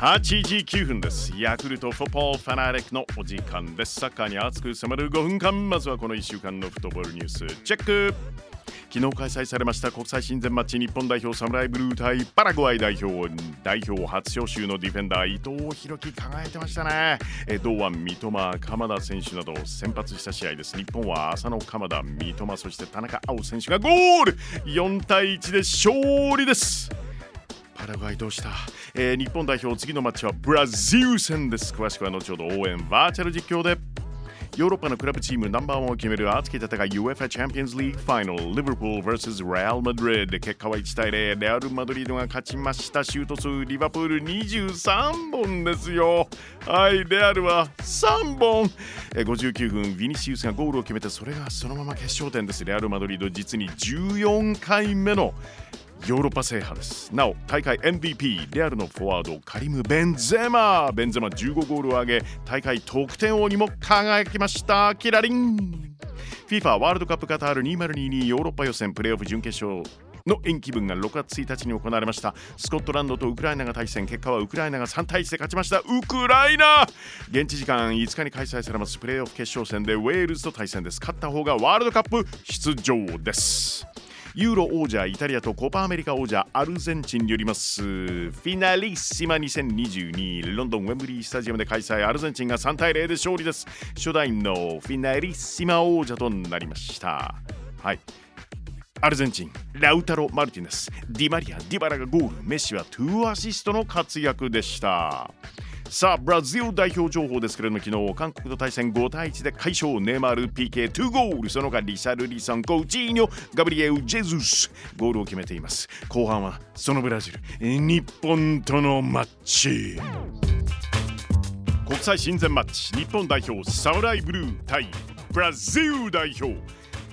8時9分です。ヤクルトフォポーファナリックのお時間です。サッカーに熱く迫る5分間。まずはこの1週間のフットボールニュースチェック。昨日開催されました国際親善マッチ日本代表サムライブルー対パラグアイ代表代表初招集のディフェンダー伊藤洋樹輝いてましたね。え堂安三笘鎌田選手など先発した試合です。日本は浅野鎌田三笘そして田中碧選手がゴール。4対1で勝利です。パラグアイどうした、えー、日本代表次のマッチはブラジル戦です。詳しくは後ほど応援バーチャル実況で。ヨーロッパのクラブチームナンバーワンを決める熱き戦い UFA チャンピオンズリーグファイナルリバプール vs レアル・マドリード結果は1対0レアル・マドリードが勝ちました。シュート数リバプール23本ですよ。はいレアルは3本。59分ビニシウスがゴールを決めてそれがそのまま決勝点です。レアル・マドリード実に14回目のヨーロッパ制覇です。なお大会 MVP レアルのフォワードカリム・ベンゼマ。ベンゼマ15ゴールを挙げ大会得点王にも輝きましたキラリン。FIFA ワールドカップカタール2022ヨーロッパ予選プレーオフ準決勝の延期分が6月1日に行われました。スコットランドとウクライナが対戦。結果はウクライナが3対1で勝ちました。ウクライナ。現地時間5日に開催されますプレーオフ決勝戦でウェールズと対戦です。勝った方がワールドカップ出場です。ユーロ王者イタリアとコパアメリカ王者アルゼンチンによります。フィナリッシマ2022ロンドンウェンブリースタジアムで開催アルゼンチンが3対0で勝利です。初代のフィナリッシマ王者となりました。はい。アルゼンチン、ラウタロ・マルティネス、ディマリア、ディバラがゴール、メッシは2アシストの活躍でした。さあブラジル代表情報ですけれども昨日韓国と対戦5対1で快勝。ネイマール PK2 ゴール。その他リシャル・リソンコーチーニョガブリエウ・ジェズス。ゴールを決めています。後半はそのブラジル日本とのマッチ。国際親善マッチ。日本代表サムライブルー対ブラジル代表。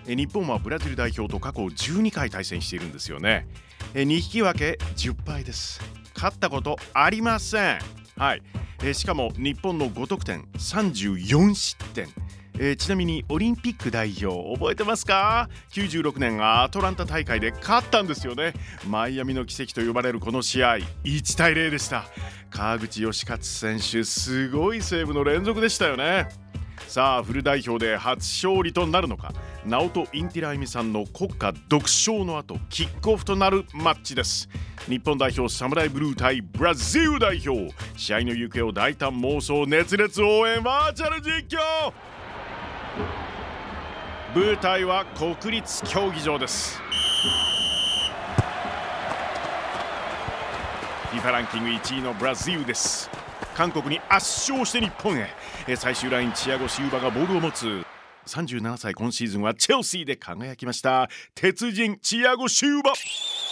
日本はブラジル代表と過去12回対戦しているんですよね。2引き分け10敗です。勝ったことありません。はい。えー、しかも日本の5得点34失点。えー、ちなみにオリンピック代表覚えてますか？96年アトランタ大会で勝ったんですよね。マイアミの奇跡と呼ばれるこの試合1対0でした。川口能活選手すごいセーブの連続でしたよね。さあフル代表で初勝利となるのか。ナオト・インティライミさんの国歌独唱の後キックオフとなるマッチです。日本代表サムライブルー対ブラジル代表。試合の行方を大胆妄想熱烈応援バーチャル実況。舞台は国立競技場です。FIFA ランキング1位のブラジルです。韓国に圧勝して日本へ。最終ラインチアゴ・シウバがボールを持つ。37歳今シーズンはチェルシーで輝きました。鉄人チアゴ・シューバ。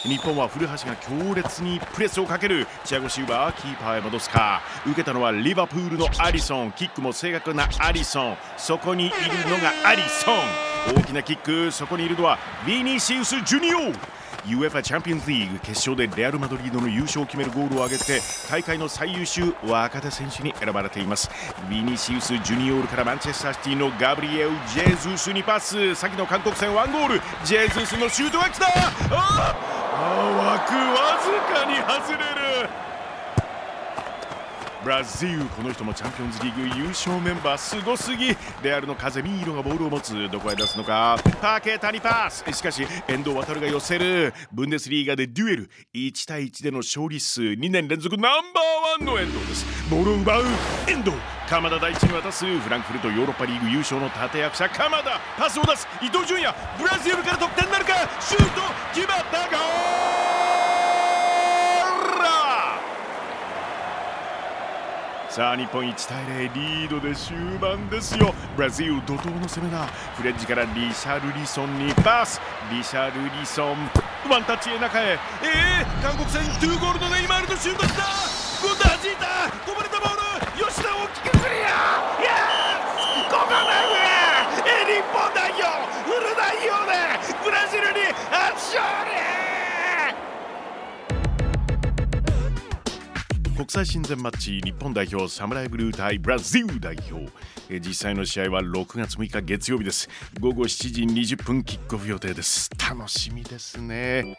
日本は古橋が強烈にプレスをかける。チアゴ・シューバーキーパーへ戻すか。受けたのはリバプールのアリソン。キックも正確なアリソン。そこにいるのがアリソン。大きなキックそこにいるのはビニシウス・ジュニオ。UFA チャンピオンズリーグ決勝でレアル・マドリードの優勝を決めるゴールを挙げて大会の最優秀若手選手に選ばれています。ビニシウス・ジュニオールからマンチェスターシティのガブリエウ・ジェズスにパス。先の韓国戦1ゴール。ジェズスのシュートが来た。ああ枠わずかに外れる。ブラジルこの人もチャンピオンズリーグ優勝メンバーすごすぎレアルの風ミーロがボールを持つどこへ出すのかパケタにパスしかし遠藤航が寄せるブンデスリーガでデュエル1対1での勝利数2年連続ナンバーワンの遠藤ですボールを奪う遠藤鎌田大地に渡すフランクフルトヨーロッパリーグ優勝の立役者鎌田パスを出す伊東純也ブラジルから得点なるか？シュート決まったゴールさあ日本1対0リードで終盤ですよ。ブラジル怒涛の攻めだ。フレッジからリシャルリソンにパス。リシャルリソンワンタッチへ中へ。えー、韓国戦2ゴールドネイマールとシュートした国際親善マッチ日本代表サムライブルー対ブラジル代表。実際の試合は6月6日月曜日です。午後7時20分キックオフ予定です。楽しみですね。